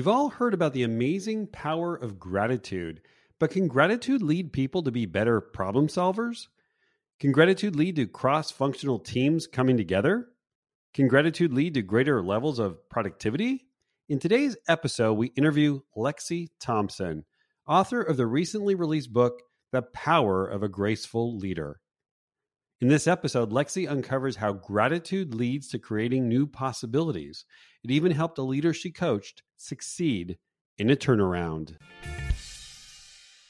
We've all heard about the amazing power of gratitude, but can gratitude lead people to be better problem solvers? Can gratitude lead to cross functional teams coming together? Can gratitude lead to greater levels of productivity? In today's episode, we interview Lexi Thompson, author of the recently released book, The Power of a Graceful Leader. In this episode, Lexi uncovers how gratitude leads to creating new possibilities. It even helped a leader she coached succeed in a turnaround.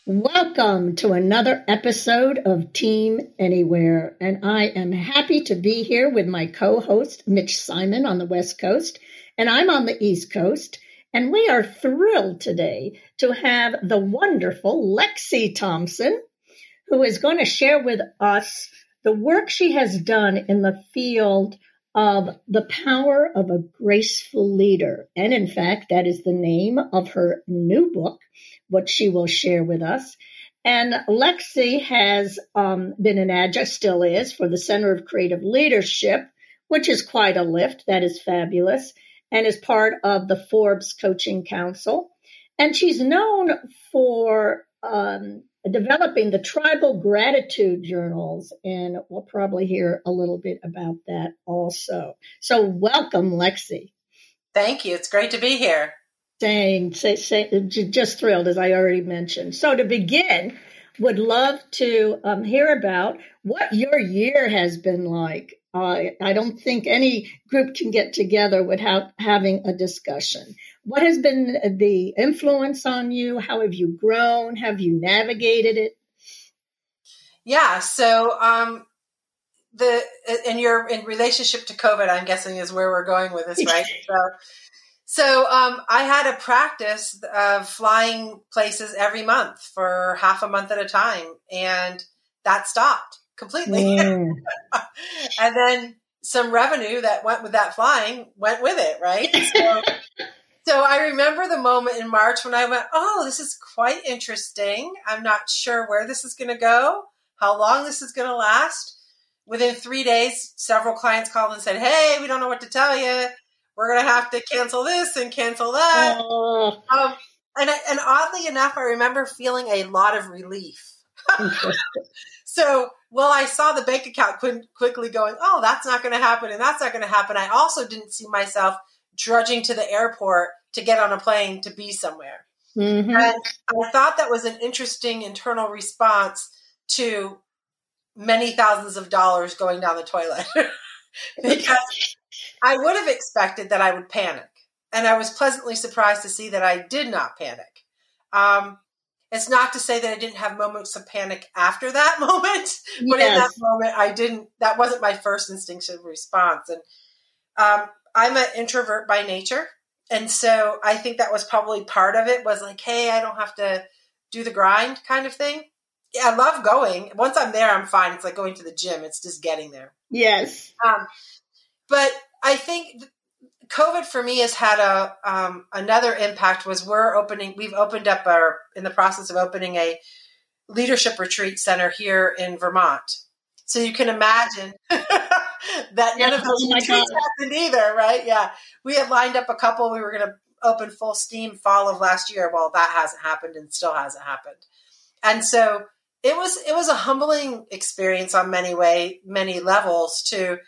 Welcome to another episode of Team Anywhere. And I am happy to be here with my co host, Mitch Simon, on the West Coast. And I'm on the East Coast. And we are thrilled today to have the wonderful Lexi Thompson, who is going to share with us the work she has done in the field of the power of a graceful leader. And in fact, that is the name of her new book, what she will share with us. And Lexi has um, been an adjunct, still is, for the Center of Creative Leadership, which is quite a lift. That is fabulous. And is part of the Forbes Coaching Council. And she's known for um, developing the tribal gratitude journals, and we'll probably hear a little bit about that also. So, welcome, Lexi. Thank you. It's great to be here. Saying, say, say, just thrilled, as I already mentioned. So, to begin, would love to um, hear about what your year has been like. Uh, I don't think any group can get together without having a discussion. What has been the influence on you? How have you grown? Have you navigated it? Yeah, so um, the and your in relationship to COVID, I'm guessing is where we're going with this, right? so, so um, I had a practice of flying places every month for half a month at a time, and that stopped completely. Mm. and then some revenue that went with that flying went with it, right? So, so I remember the moment in March when I went, oh, this is quite interesting. I'm not sure where this is going to go, how long this is going to last. Within three days, several clients called and said, hey, we don't know what to tell you. We're going to have to cancel this and cancel that. Oh. Um, and, and oddly enough, I remember feeling a lot of relief. so, well, I saw the bank account quickly going, oh, that's not going to happen and that's not going to happen. I also didn't see myself drudging to the airport to get on a plane to be somewhere. Mm-hmm. And I thought that was an interesting internal response to many thousands of dollars going down the toilet because I would have expected that I would panic. And I was pleasantly surprised to see that I did not panic. Um, it's not to say that I didn't have moments of panic after that moment, but yes. in that moment, I didn't. That wasn't my first instinctive response. And um, I'm an introvert by nature, and so I think that was probably part of it. Was like, hey, I don't have to do the grind, kind of thing. Yeah, I love going. Once I'm there, I'm fine. It's like going to the gym. It's just getting there. Yes. Um, but I think COVID for me has had a um, another impact. Was we're opening. We've opened up our in the process of opening a leadership retreat center here in Vermont. So you can imagine that none of those oh happened either, right? Yeah, we had lined up a couple. We were going to open full steam fall of last year. Well, that hasn't happened and still hasn't happened. And so it was it was a humbling experience on many way many levels to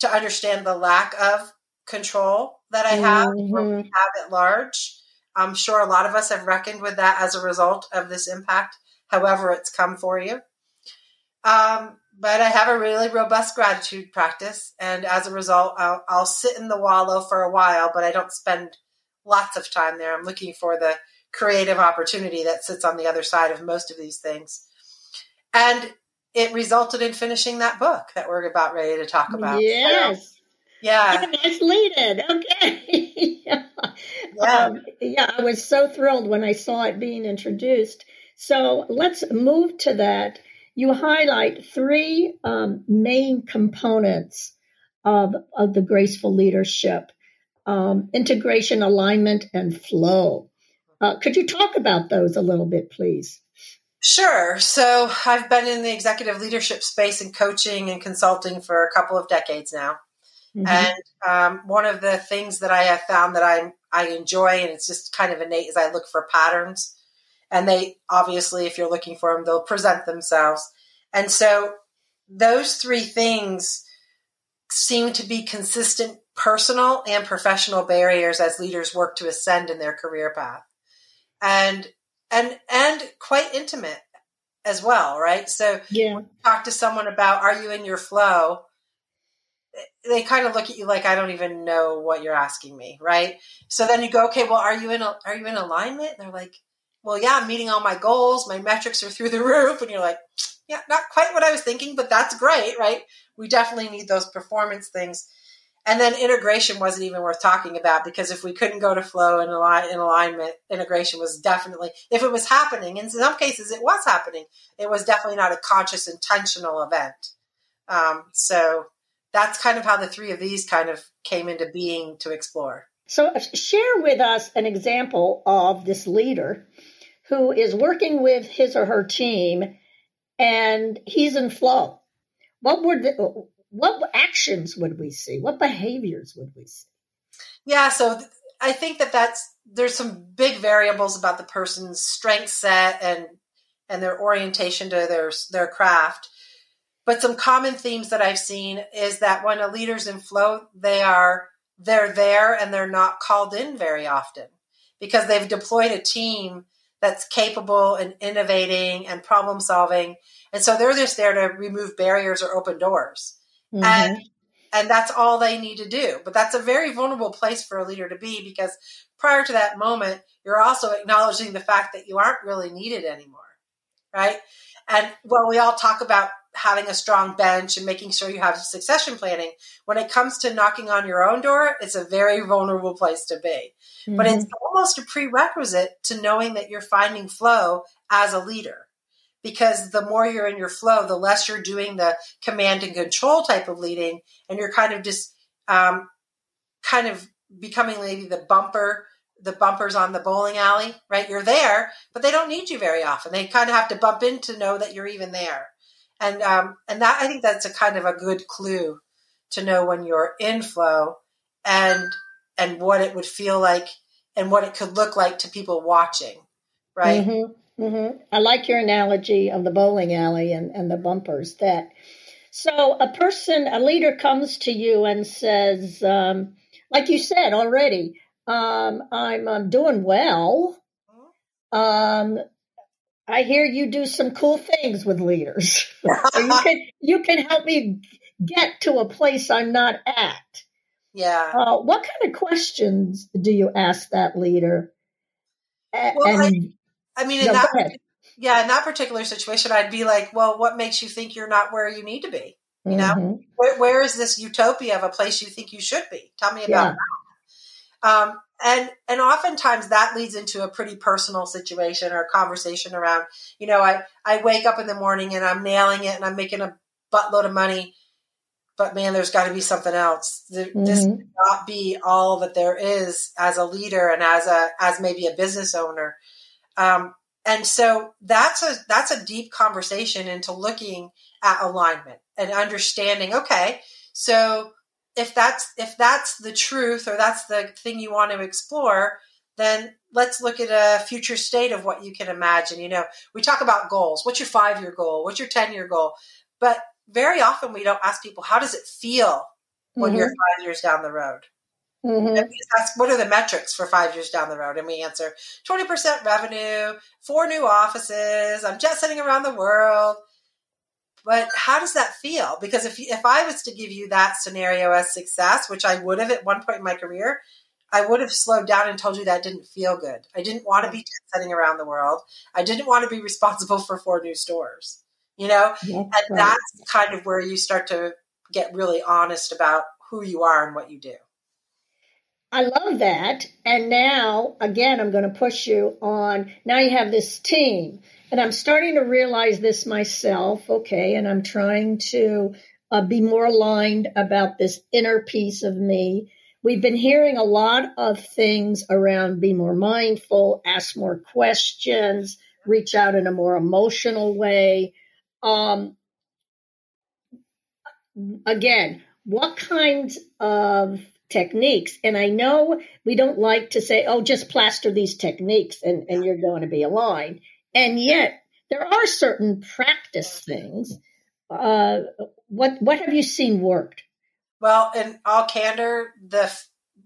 to understand the lack of control that I have mm-hmm. have at large. I'm sure a lot of us have reckoned with that as a result of this impact, however it's come for you. Um, but I have a really robust gratitude practice, and as a result, I'll, I'll sit in the wallow for a while, but I don't spend lots of time there. I'm looking for the creative opportunity that sits on the other side of most of these things. And it resulted in finishing that book that we're about ready to talk about. Yes. Yeah. yeah nice lead in. Okay. yeah. Um, yeah, I was so thrilled when I saw it being introduced. So let's move to that. You highlight three um, main components of, of the graceful leadership um, integration, alignment, and flow. Uh, could you talk about those a little bit, please? Sure. So I've been in the executive leadership space and coaching and consulting for a couple of decades now. Mm-hmm. And um, one of the things that I have found that I I enjoy, and it's just kind of innate, is I look for patterns. And they obviously, if you're looking for them, they'll present themselves. And so those three things seem to be consistent personal and professional barriers as leaders work to ascend in their career path. And and and quite intimate as well, right? So yeah. talk to someone about are you in your flow? They kind of look at you like I don't even know what you're asking me, right? So then you go, okay, well, are you in a, are you in alignment? And they're like, well, yeah, I'm meeting all my goals. My metrics are through the roof, and you're like, yeah, not quite what I was thinking, but that's great, right? We definitely need those performance things. And then integration wasn't even worth talking about because if we couldn't go to flow and align, in alignment, integration was definitely, if it was happening, in some cases it was happening, it was definitely not a conscious, intentional event. Um, so that's kind of how the three of these kind of came into being to explore. So share with us an example of this leader who is working with his or her team and he's in flow. What would what actions would we see? What behaviors would we see? Yeah, so I think that that's there's some big variables about the person's strength set and and their orientation to their their craft. But some common themes that I've seen is that when a leader's in flow, they are they're there and they're not called in very often because they've deployed a team that's capable and innovating and problem solving. And so they're just there to remove barriers or open doors. Mm-hmm. And and that's all they need to do. But that's a very vulnerable place for a leader to be because prior to that moment, you're also acknowledging the fact that you aren't really needed anymore. Right? And while we all talk about having a strong bench and making sure you have succession planning, when it comes to knocking on your own door, it's a very vulnerable place to be. Mm-hmm. But it's almost a prerequisite to knowing that you're finding flow as a leader because the more you're in your flow, the less you're doing the command and control type of leading, and you're kind of just um, kind of becoming maybe the bumper, the bumpers on the bowling alley, right? You're there, but they don't need you very often. They kind of have to bump in to know that you're even there, and um, and that I think that's a kind of a good clue to know when you're in flow and and what it would feel like and what it could look like to people watching, right? Mm-hmm. Mm-hmm. I like your analogy of the bowling alley and, and the bumpers. That so a person, a leader comes to you and says, um, like you said already, um, I'm, I'm doing well. Um, I hear you do some cool things with leaders. you can you can help me get to a place I'm not at. Yeah. Uh, what kind of questions do you ask that leader? Well, and, I mean, in that, yeah, in that particular situation, I'd be like, well, what makes you think you're not where you need to be? You mm-hmm. know, where, where is this utopia of a place you think you should be? Tell me about yeah. that. Um, and and oftentimes that leads into a pretty personal situation or a conversation around, you know, I I wake up in the morning and I'm nailing it and I'm making a buttload of money, but man, there's got to be something else. Mm-hmm. This cannot be all that there is as a leader and as a as maybe a business owner. Um, and so that's a that's a deep conversation into looking at alignment and understanding. Okay, so if that's if that's the truth or that's the thing you want to explore, then let's look at a future state of what you can imagine. You know, we talk about goals. What's your five year goal? What's your ten year goal? But very often we don't ask people how does it feel when mm-hmm. you're five years down the road. Mm-hmm. Ask, what are the metrics for five years down the road? And we answer 20% revenue, four new offices, I'm jet setting around the world. But how does that feel? Because if, if I was to give you that scenario as success, which I would have at one point in my career, I would have slowed down and told you that didn't feel good. I didn't want to be mm-hmm. jet setting around the world. I didn't want to be responsible for four new stores, you know? and right. that's kind of where you start to get really honest about who you are and what you do. I love that. And now, again, I'm going to push you on. Now you have this team, and I'm starting to realize this myself. Okay. And I'm trying to uh, be more aligned about this inner piece of me. We've been hearing a lot of things around be more mindful, ask more questions, reach out in a more emotional way. Um, again, what kinds of techniques? And I know we don't like to say, oh, just plaster these techniques and, and you're going to be aligned. And yet, there are certain practice things. Uh, what what have you seen worked? Well, in all candor, the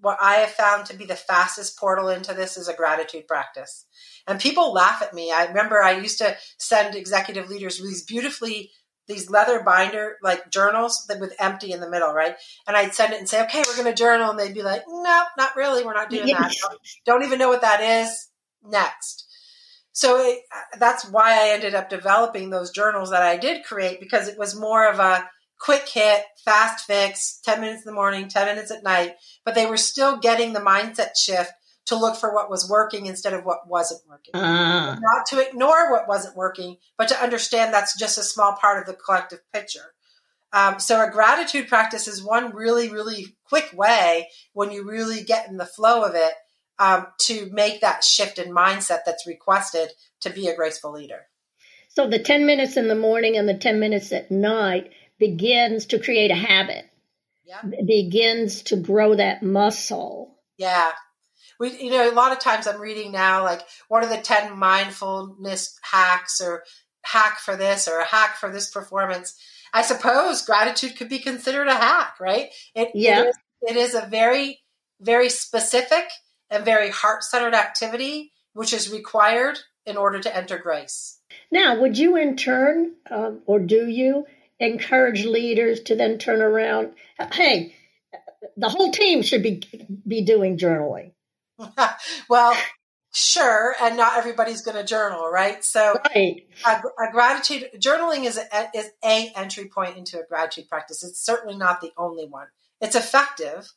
what I have found to be the fastest portal into this is a gratitude practice. And people laugh at me. I remember I used to send executive leaders these beautifully these leather binder like journals that with empty in the middle, right? And I'd send it and say, "Okay, we're going to journal," and they'd be like, "No, not really. We're not doing yes. that. Don't, don't, even know what that is." Next. So it, that's why I ended up developing those journals that I did create because it was more of a quick hit, fast fix, 10 minutes in the morning, 10 minutes at night, but they were still getting the mindset shift to look for what was working instead of what wasn't working. Uh. Not to ignore what wasn't working, but to understand that's just a small part of the collective picture. Um, so a gratitude practice is one really, really quick way when you really get in the flow of it um, to make that shift in mindset that's requested to be a graceful leader. So the 10 minutes in the morning and the 10 minutes at night begins to create a habit. Yeah. Begins to grow that muscle. Yeah. We, you know, a lot of times I'm reading now, like, what are the 10 mindfulness hacks or hack for this or a hack for this performance? I suppose gratitude could be considered a hack, right? It, yeah. it, is, it is a very, very specific and very heart centered activity, which is required in order to enter grace. Now, would you in turn, um, or do you, encourage leaders to then turn around? Hey, the whole team should be be doing journaling. well, sure, and not everybody's going to journal, right? So, right. A, a, gratitude journaling is a, is a entry point into a gratitude practice. It's certainly not the only one. It's effective,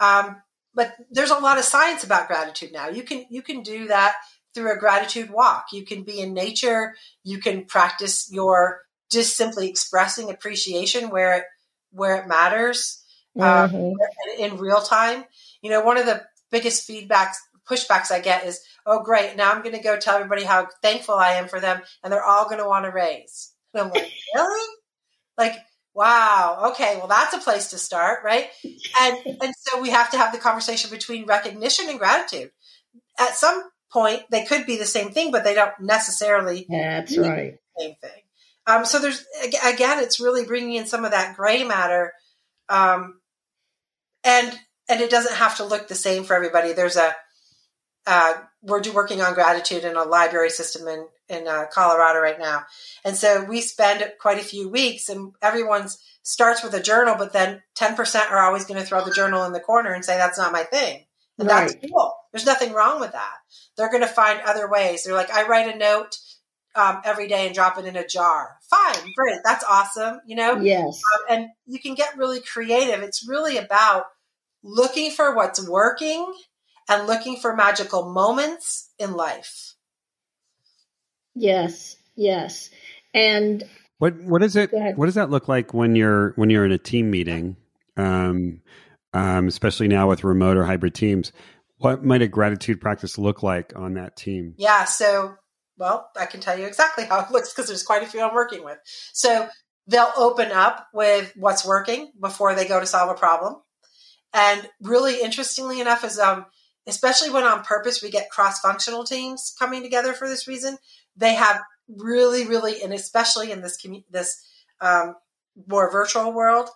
um, but there's a lot of science about gratitude now. You can you can do that through a gratitude walk. You can be in nature. You can practice your just simply expressing appreciation where it where it matters um, mm-hmm. in real time. You know, one of the biggest feedbacks pushbacks I get is, "Oh, great! Now I'm going to go tell everybody how thankful I am for them, and they're all going to want to raise." And I'm like, "Really? Like, wow? Okay, well, that's a place to start, right?" And and so we have to have the conversation between recognition and gratitude. At some point, they could be the same thing, but they don't necessarily. That's right. same thing. Um, so there's again, it's really bringing in some of that gray matter, um, and and it doesn't have to look the same for everybody. There's a uh, we're working on gratitude in a library system in in uh, Colorado right now, and so we spend quite a few weeks, and everyone's starts with a journal, but then ten percent are always going to throw the journal in the corner and say that's not my thing, and right. that's cool. There's nothing wrong with that. They're going to find other ways. They're like, I write a note um, every day and drop it in a jar. Fine, great, that's awesome. You know, yes, um, and you can get really creative. It's really about looking for what's working and looking for magical moments in life. Yes, yes, and what what is it? What does that look like when you're when you're in a team meeting? Um, um, especially now with remote or hybrid teams. What might a gratitude practice look like on that team? Yeah, so well, I can tell you exactly how it looks because there's quite a few I'm working with. So they'll open up with what's working before they go to solve a problem. And really interestingly enough is um especially when on purpose we get cross-functional teams coming together for this reason, they have really really and especially in this this um, more virtual world,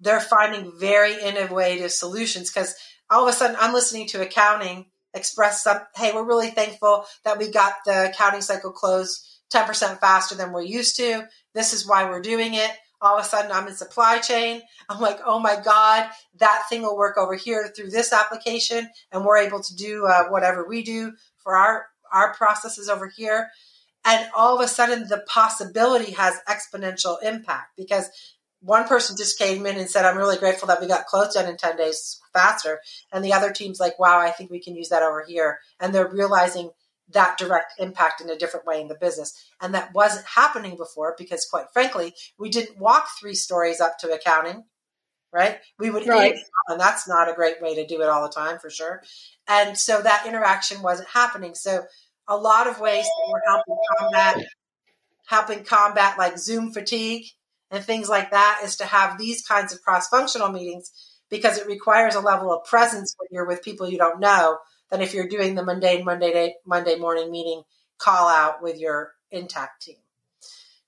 they're finding very innovative solutions because all of a sudden I'm listening to accounting express some, hey, we're really thankful that we got the accounting cycle closed 10% faster than we're used to. This is why we're doing it. All of a sudden, I'm in supply chain. I'm like, oh my God, that thing will work over here through this application. And we're able to do uh, whatever we do for our, our processes over here. And all of a sudden, the possibility has exponential impact because one person just came in and said, I'm really grateful that we got closed down in 10 days faster. And the other team's like, wow, I think we can use that over here. And they're realizing that direct impact in a different way in the business. And that wasn't happening before because, quite frankly, we didn't walk three stories up to accounting, right? We would, right. and that's not a great way to do it all the time for sure. And so that interaction wasn't happening. So, a lot of ways that we're helping combat, helping combat like Zoom fatigue and things like that is to have these kinds of cross functional meetings because it requires a level of presence when you're with people you don't know than if you're doing the mundane Monday day, Monday morning meeting call out with your intact team.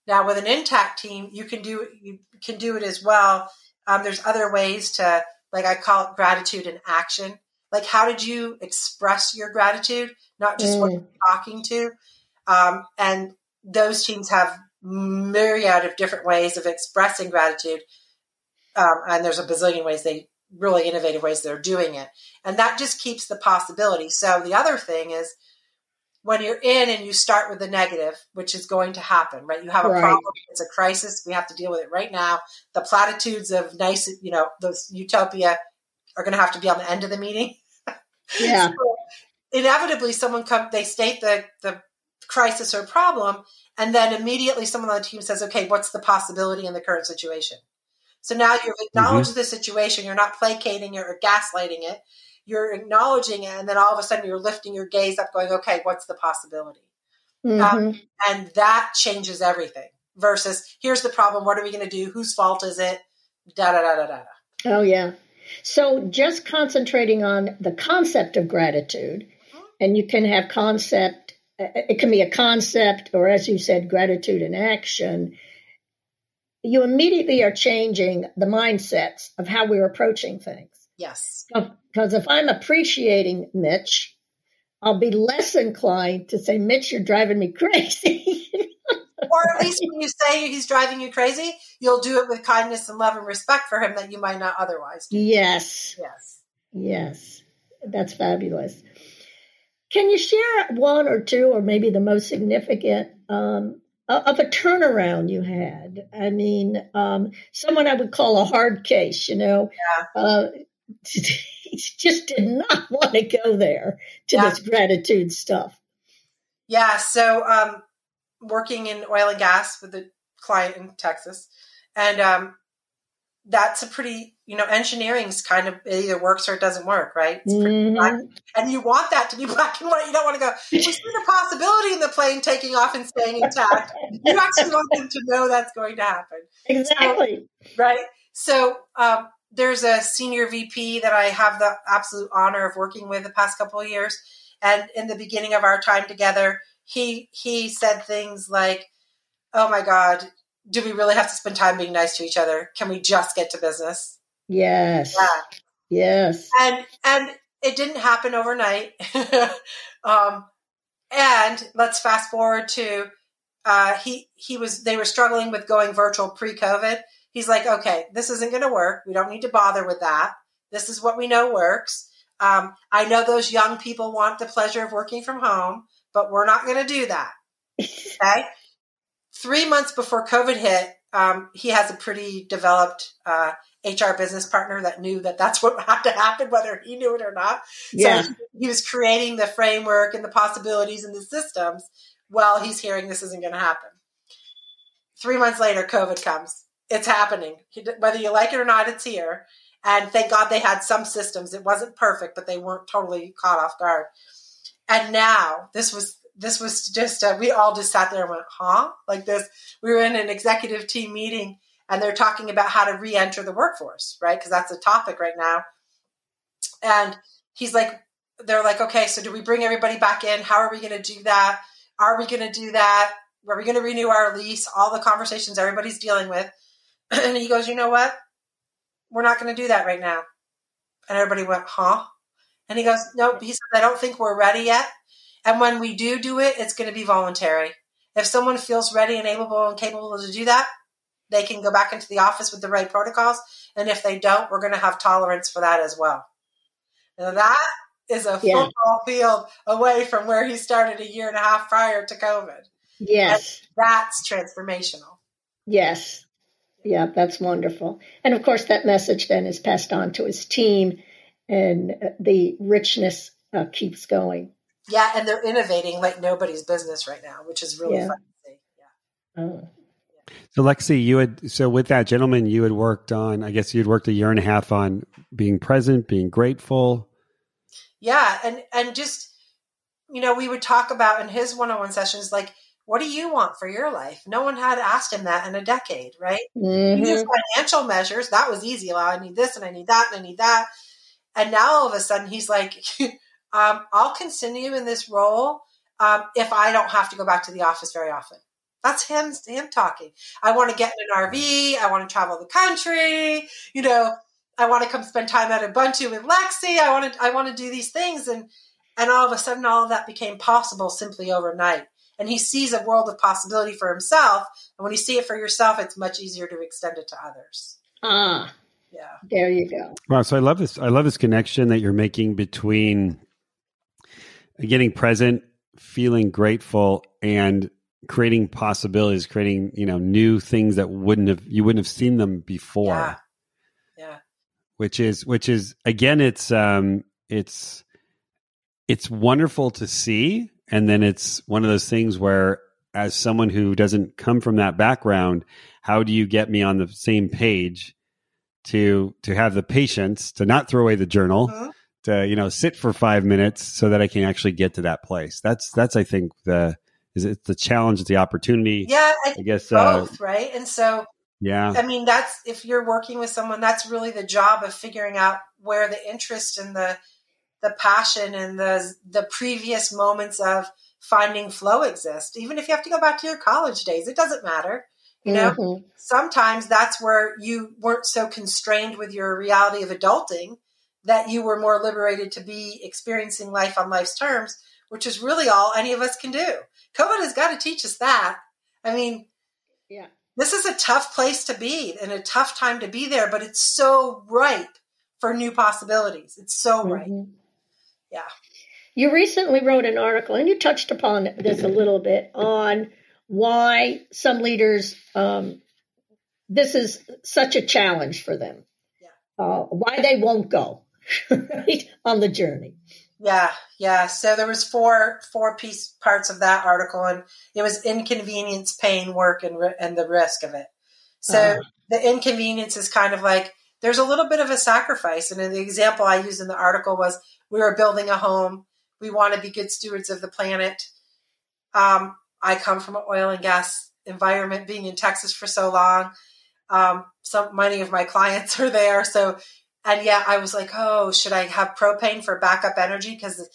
Now, with an intact team, you can do you can do it as well. Um, there's other ways to, like I call it gratitude in action. Like, how did you express your gratitude? Not just mm. what you're talking to. Um, and those teams have myriad of different ways of expressing gratitude. Um, and there's a bazillion ways they really innovative ways they're doing it. And that just keeps the possibility. So the other thing is when you're in and you start with the negative, which is going to happen, right? You have a right. problem, it's a crisis, we have to deal with it right now. The platitudes of nice, you know, those utopia are going to have to be on the end of the meeting. Yeah. so inevitably someone come they state the the crisis or problem and then immediately someone on the team says, "Okay, what's the possibility in the current situation?" So now you've acknowledged mm-hmm. the situation. You're not placating it or gaslighting it. You're acknowledging it, and then all of a sudden you're lifting your gaze up, going, "Okay, what's the possibility?" Um, mm-hmm. Um, and that changes everything. Versus, here's the problem. What are we going to do? Whose fault is it? Da da da da da. Oh yeah. So just concentrating on the concept of gratitude, and you can have concept. Uh, it can be a concept, or as you said, gratitude in action you immediately are changing the mindsets of how we're approaching things. Yes. Because if I'm appreciating Mitch, I'll be less inclined to say, Mitch, you're driving me crazy. Or at least when you say he's driving you crazy, you'll do it with kindness and love and respect for him that you might not otherwise do. Yes. Yes. Yes. That's fabulous. Can you share one or two, or maybe the most significant um, of a turnaround you had. I mean, um, someone I would call a hard case, you know, yeah. uh, just did not want to go there to yeah. this gratitude stuff. Yeah. So, um, working in oil and gas with a client in Texas, and um, that's a pretty you know engineering's kind of it either works or it doesn't work right? Mm-hmm. and you want that to be black and white. You don't want to go we see the possibility in the plane taking off and staying intact. You actually want them to know that's going to happen. Exactly. So, right? So um, there's a senior vp that i have the absolute honor of working with the past couple of years. And in the beginning of our time together he he said things like oh my god do we really have to spend time being nice to each other? Can we just get to business? Yes. Yeah. Yes. And and it didn't happen overnight. um, and let's fast forward to uh, he he was they were struggling with going virtual pre-COVID. He's like, okay, this isn't going to work. We don't need to bother with that. This is what we know works. Um, I know those young people want the pleasure of working from home, but we're not going to do that. Okay three months before COVID hit, um, he has a pretty developed uh, HR business partner that knew that that's what had to happen, whether he knew it or not. Yeah. So he was creating the framework and the possibilities and the systems while he's hearing this isn't going to happen. Three months later, COVID comes. It's happening. Whether you like it or not, it's here. And thank God they had some systems. It wasn't perfect, but they weren't totally caught off guard. And now this was this was just uh, we all just sat there and went, huh? Like this. We were in an executive team meeting and they're talking about how to re-enter the workforce, right? Because that's a topic right now. And he's like, they're like, okay, so do we bring everybody back in? How are we going to do that? Are we going to do that? Are we going to renew our lease? All the conversations everybody's dealing with. and he goes, you know what? We're not going to do that right now. And everybody went, huh? And he goes, nope. He says, I don't think we're ready yet. And when we do do it, it's going to be voluntary. If someone feels ready and able and capable to do that, they can go back into the office with the right protocols. And if they don't, we're going to have tolerance for that as well. Now that is a yeah. football field away from where he started a year and a half prior to COVID. Yes. And that's transformational. Yes. Yeah, that's wonderful. And of course, that message then is passed on to his team, and uh, the richness uh, keeps going. Yeah, and they're innovating like nobody's business right now, which is really yeah. fun to see. Yeah. Oh. So Lexi, you had so with that gentleman, you had worked on. I guess you'd worked a year and a half on being present, being grateful. Yeah, and and just you know, we would talk about in his one-on-one sessions like what do you want for your life? No one had asked him that in a decade, right? Mm-hmm. financial measures, that was easy. Well, I need this and I need that and I need that. And now all of a sudden he's like, um, I'll continue in this role um, if I don't have to go back to the office very often. That's him, him talking. I want to get in an RV. I want to travel the country. You know, I want to come spend time at Ubuntu with Lexi. I want to, I want to do these things. And, and all of a sudden all of that became possible simply overnight and he sees a world of possibility for himself. And when you see it for yourself, it's much easier to extend it to others. Ah, yeah. There you go. Wow. So I love this. I love this connection that you're making between getting present, feeling grateful, and creating possibilities, creating you know new things that wouldn't have you wouldn't have seen them before. Yeah. yeah. Which is which is again, it's um, it's it's wonderful to see and then it's one of those things where as someone who doesn't come from that background how do you get me on the same page to to have the patience to not throw away the journal uh-huh. to you know sit for five minutes so that i can actually get to that place that's that's i think the is it the challenge it's the opportunity yeah i, I guess uh, both uh, right and so yeah i mean that's if you're working with someone that's really the job of figuring out where the interest and the the passion and the the previous moments of finding flow exist. Even if you have to go back to your college days, it doesn't matter. You know, mm-hmm. sometimes that's where you weren't so constrained with your reality of adulting that you were more liberated to be experiencing life on life's terms, which is really all any of us can do. COVID has got to teach us that. I mean, yeah. This is a tough place to be and a tough time to be there, but it's so ripe for new possibilities. It's so mm-hmm. ripe. Yeah. You recently wrote an article, and you touched upon this a little bit on why some leaders, um, this is such a challenge for them, yeah. uh, why they won't go right, on the journey. Yeah, yeah. So there was four four piece parts of that article, and it was inconvenience, pain, work, and and the risk of it. So uh, the inconvenience is kind of like there's a little bit of a sacrifice, and the example I used in the article was we were building a home. We want to be good stewards of the planet. Um, I come from an oil and gas environment, being in Texas for so long. Um, so many of my clients are there. So, and yeah, I was like, oh, should I have propane for backup energy? Because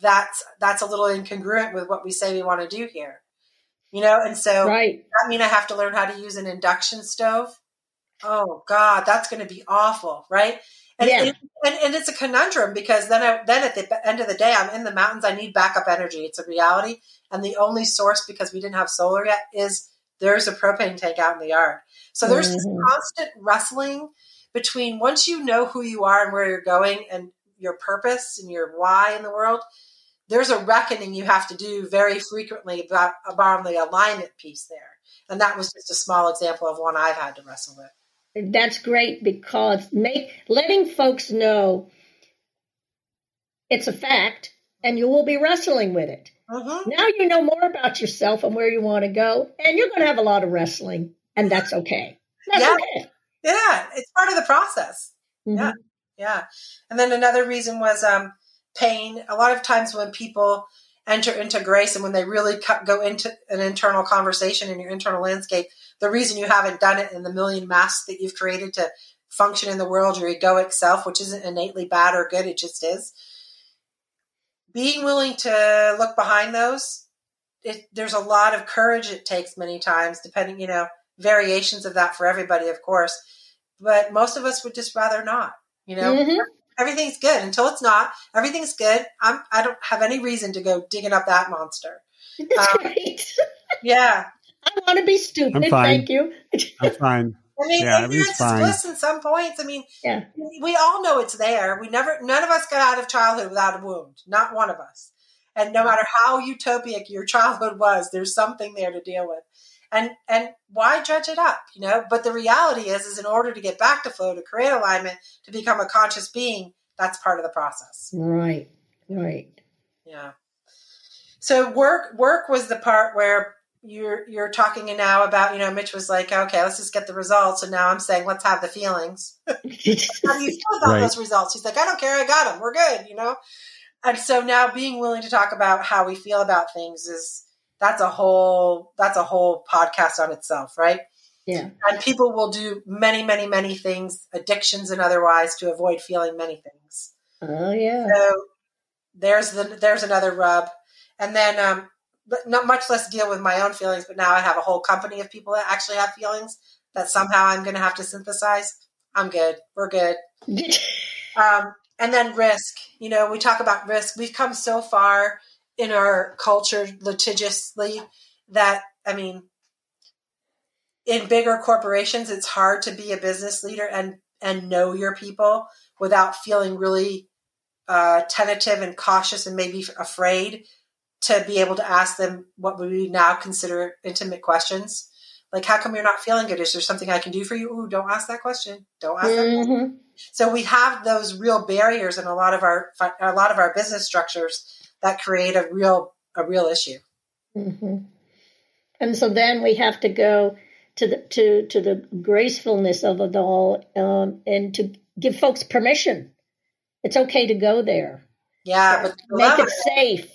that's that's a little incongruent with what we say we want to do here, you know. And so, right. that mean I have to learn how to use an induction stove? Oh God, that's going to be awful, right? And, yeah. and, and, and, it's a conundrum because then I, then at the end of the day, I'm in the mountains. I need backup energy. It's a reality. And the only source, because we didn't have solar yet, is there's a propane tank out in the yard. So there's mm-hmm. this constant wrestling between once you know who you are and where you're going and your purpose and your why in the world, there's a reckoning you have to do very frequently about, about the alignment piece there. And that was just a small example of one I've had to wrestle with that's great because make letting folks know it's a fact and you will be wrestling with it. Uh-huh. Now you know more about yourself and where you want to go, and you're going to have a lot of wrestling, and that's okay. That's yeah. okay. Yeah, it's part of the process. Mm-hmm. Yeah, yeah. And then another reason was um, pain. A lot of times when people enter into grace and when they really go into an internal conversation in your internal landscape, the reason you haven't done it in the million masks that you've created to function in the world, your egoic self, which isn't innately bad or good, it just is. Being willing to look behind those, it, there's a lot of courage it takes many times, depending, you know, variations of that for everybody, of course. But most of us would just rather not, you know. Mm-hmm. Everything's good until it's not. Everything's good. I'm. I don't have any reason to go digging up that monster. That's um, right. yeah, I want to be stupid. Thank you. I'm fine. I mean, yeah, ignorance fine. bliss in some points. I mean, yeah. we all know it's there. We never, none of us got out of childhood without a wound. Not one of us. And no matter how utopic your childhood was, there's something there to deal with. and and why dredge it up you know but the reality is is in order to get back to flow to create alignment to become a conscious being that's part of the process right right yeah so work work was the part where you're you're talking now about you know Mitch was like okay let's just get the results. And now I'm saying let's have the feelings. How do you feel about right. those results? He's like I don't care. I got them we're good you know? And so now being willing to talk about how we feel about things is that's a whole that's a whole podcast on itself right? Yeah. And people will do many many many things addictions and otherwise to avoid feeling many things. Oh yeah. So there's the there's another rub. And then um not much less deal with my own feelings but now i have a whole company of people that actually have feelings that somehow i'm going to have to synthesize i'm good. We're good. Um, and then risk. You know we talk about risk. We've come so far in our culture litigiously that I mean in bigger corporations it's hard to be a business leader and and know your people without feeling really uh, tentative and cautious and maybe afraid to be able to ask them what we now consider intimate questions like how come you're not feeling good is there something i can do for you Ooh, don't ask that question don't ask mm-hmm. that question. so we have those real barriers in a lot of our a lot of our business structures that create a real a real issue. Mm-hmm. And so then we have to go to the to to the gracefulness of it all, um, and to give folks permission. It's okay to go there. Yeah, but make it safe.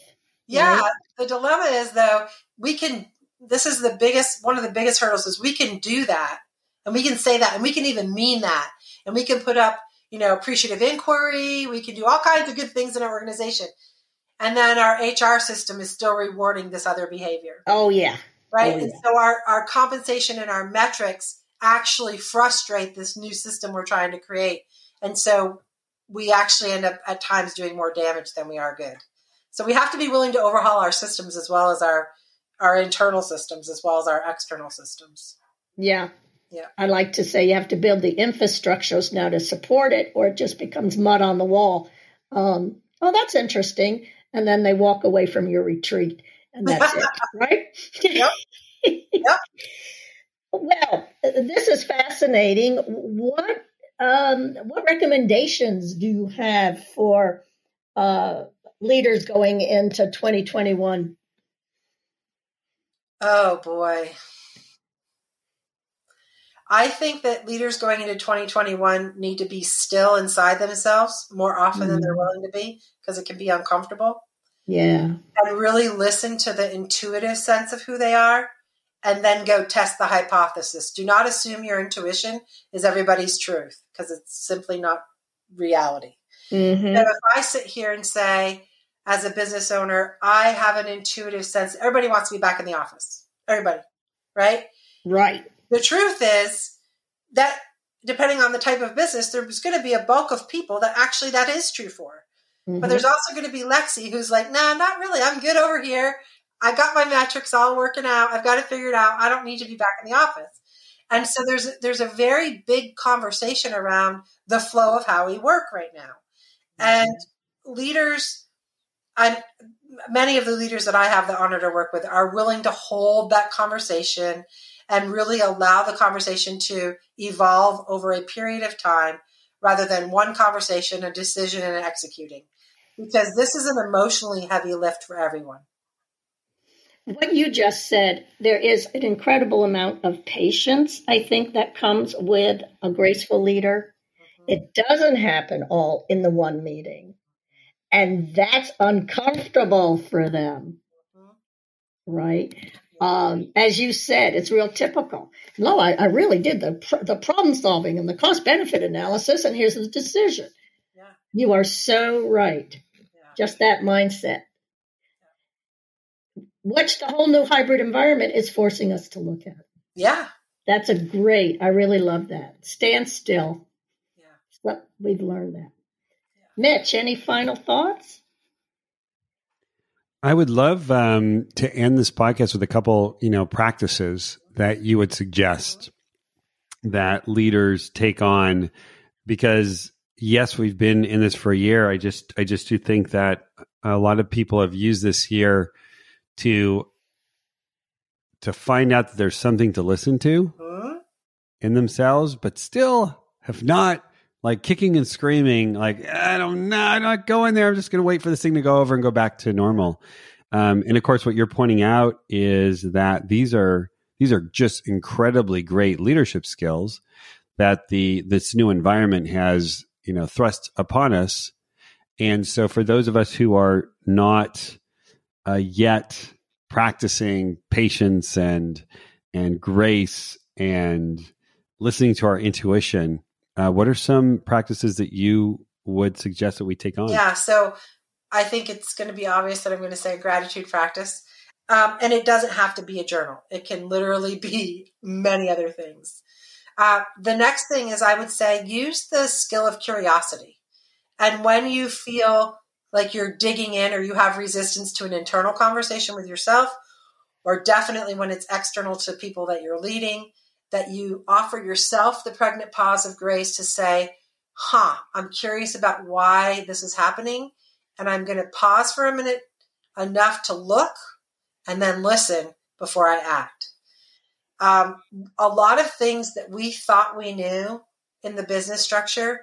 Yeah, right? the dilemma is though we can. This is the biggest one of the biggest hurdles is we can do that, and we can say that, and we can even mean that, and we can put up you know appreciative inquiry. We can do all kinds of good things in our organization. And then our HR system is still rewarding this other behavior. Oh, yeah. Right. Oh, yeah. And so our, our compensation and our metrics actually frustrate this new system we're trying to create. And so we actually end up at times doing more damage than we are good. So we have to be willing to overhaul our systems as well as our our internal systems as well as our external systems. Yeah. Yeah. I like to say you have to build the infrastructures now to support it or it just becomes mud on the wall. Um, oh, that's interesting and then they walk away from your retreat, and that's it, right? Yep. Yep. well, this is fascinating. What um, what recommendations do you have for uh, leaders going into 2021? Oh boy. I think that leaders going into 2021 need to be still inside themselves more often mm. than they're mm. willing to be because it can be uncomfortable. Yeah. And really listen to the intuitive sense of who they are and then go test the hypothesis. Do not assume your intuition is everybody's truth because it's simply not reality. Mm-hmm. if I sit here and say, as a business owner, I have an intuitive sense, everybody wants to be back in the office. Everybody, right? Right. The truth is that depending on the type of business, there's going to be a bulk of people that actually that is true for. Mm-hmm. But there's also going to be Lexi who's like, nah, not really. I'm good over here. I got my metrics all working out. I've got it figured out. I don't need to be back in the office. And so there's there's a very big conversation around the flow of how we work right now. Mm-hmm. And leaders, and many of the leaders that I have the honor to work with are willing to hold that conversation and really allow the conversation to evolve over a period of time rather than one conversation, a decision, and executing. Because this is an emotionally heavy lift for everyone. What you just said, there is an incredible amount of patience, I think, that comes with a graceful leader. Mm-hmm. It doesn't happen all in the one meeting. And that's uncomfortable for them. Mm-hmm. Right? Um, as you said, it's real typical. No, I, I really did the the problem solving and the cost benefit analysis, and here's the decision. Yeah. You are so right. Yeah. Just that mindset. Yeah. Which the whole new hybrid environment is forcing us to look at. Yeah. That's a great. I really love that. Stand still. Yeah. Well, we've learned that. Mitch, any final thoughts? I would love um, to end this podcast with a couple, you know, practices that you would suggest that leaders take on because yes, we've been in this for a year. I just I just do think that a lot of people have used this year to to find out that there's something to listen to Hmm? in themselves, but still have not like kicking and screaming, like, I don't know, I'm not going there. I'm just going to wait for this thing to go over and go back to normal. Um, and of course, what you're pointing out is that these are these are just incredibly great leadership skills that the this new environment has you know thrust upon us. And so, for those of us who are not uh, yet practicing patience and and grace and listening to our intuition, uh, what are some practices that you would suggest that we take on? Yeah, so I think it's going to be obvious that I'm going to say gratitude practice. Um, and it doesn't have to be a journal, it can literally be many other things. Uh, the next thing is, I would say, use the skill of curiosity. And when you feel like you're digging in or you have resistance to an internal conversation with yourself, or definitely when it's external to people that you're leading, that you offer yourself the pregnant pause of grace to say, huh, I'm curious about why this is happening. And I'm going to pause for a minute enough to look and then listen before I act. Um, a lot of things that we thought we knew in the business structure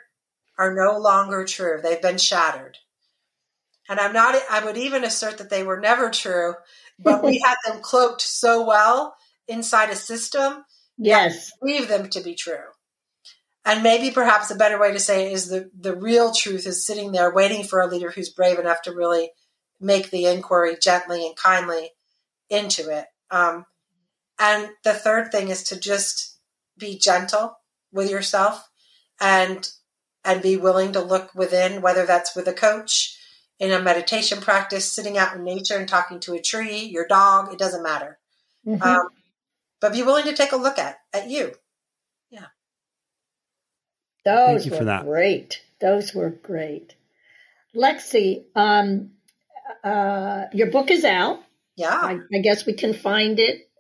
are no longer true. They've been shattered. And I'm not, I would even assert that they were never true, but we had them cloaked so well inside a system. Yes. Believe them to be true. And maybe perhaps a better way to say it is the, the real truth is sitting there waiting for a leader who's brave enough to really make the inquiry gently and kindly into it. Um, and the third thing is to just be gentle with yourself and and be willing to look within, whether that's with a coach, in a meditation practice, sitting out in nature and talking to a tree, your dog, it doesn't matter. Mhm. Um, but be willing to take a look at at you. Yeah. Those you were for that. great. Those were great. Lexi, um, uh, your book is out. Yeah, I, I guess we can find it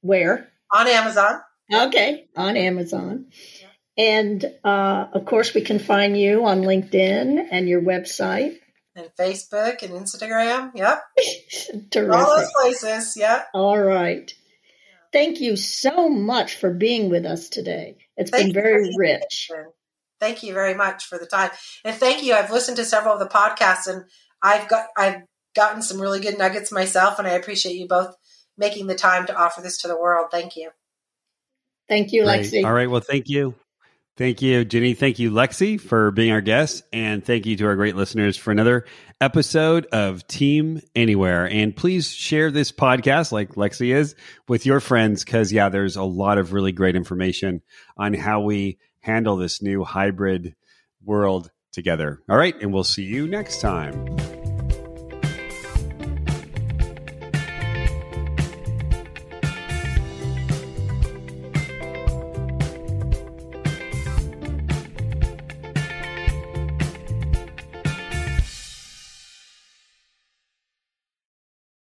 where? on Amazon. Okay, on Amazon. And uh, of course, we can find you on LinkedIn and your website. and Facebook and Instagram. Yep. All those places. Yep. All right. Thank you so much for being with us today. It's Thank been very rich. Thank you very much for the time. And thank you. I've listened to several of the podcasts and I've got I've gotten some really good nuggets myself and I appreciate you both making the time to offer this to the world. Thank you. Thank you, Great. Lexi. All right. Well, thank you. Thank you, Jenny. Thank you, Lexi, for being our guest. And thank you to our great listeners for another episode of Team Anywhere. And please share this podcast, like Lexi is, with your friends, because, yeah, there's a lot of really great information on how we handle this new hybrid world together. All right. And we'll see you next time.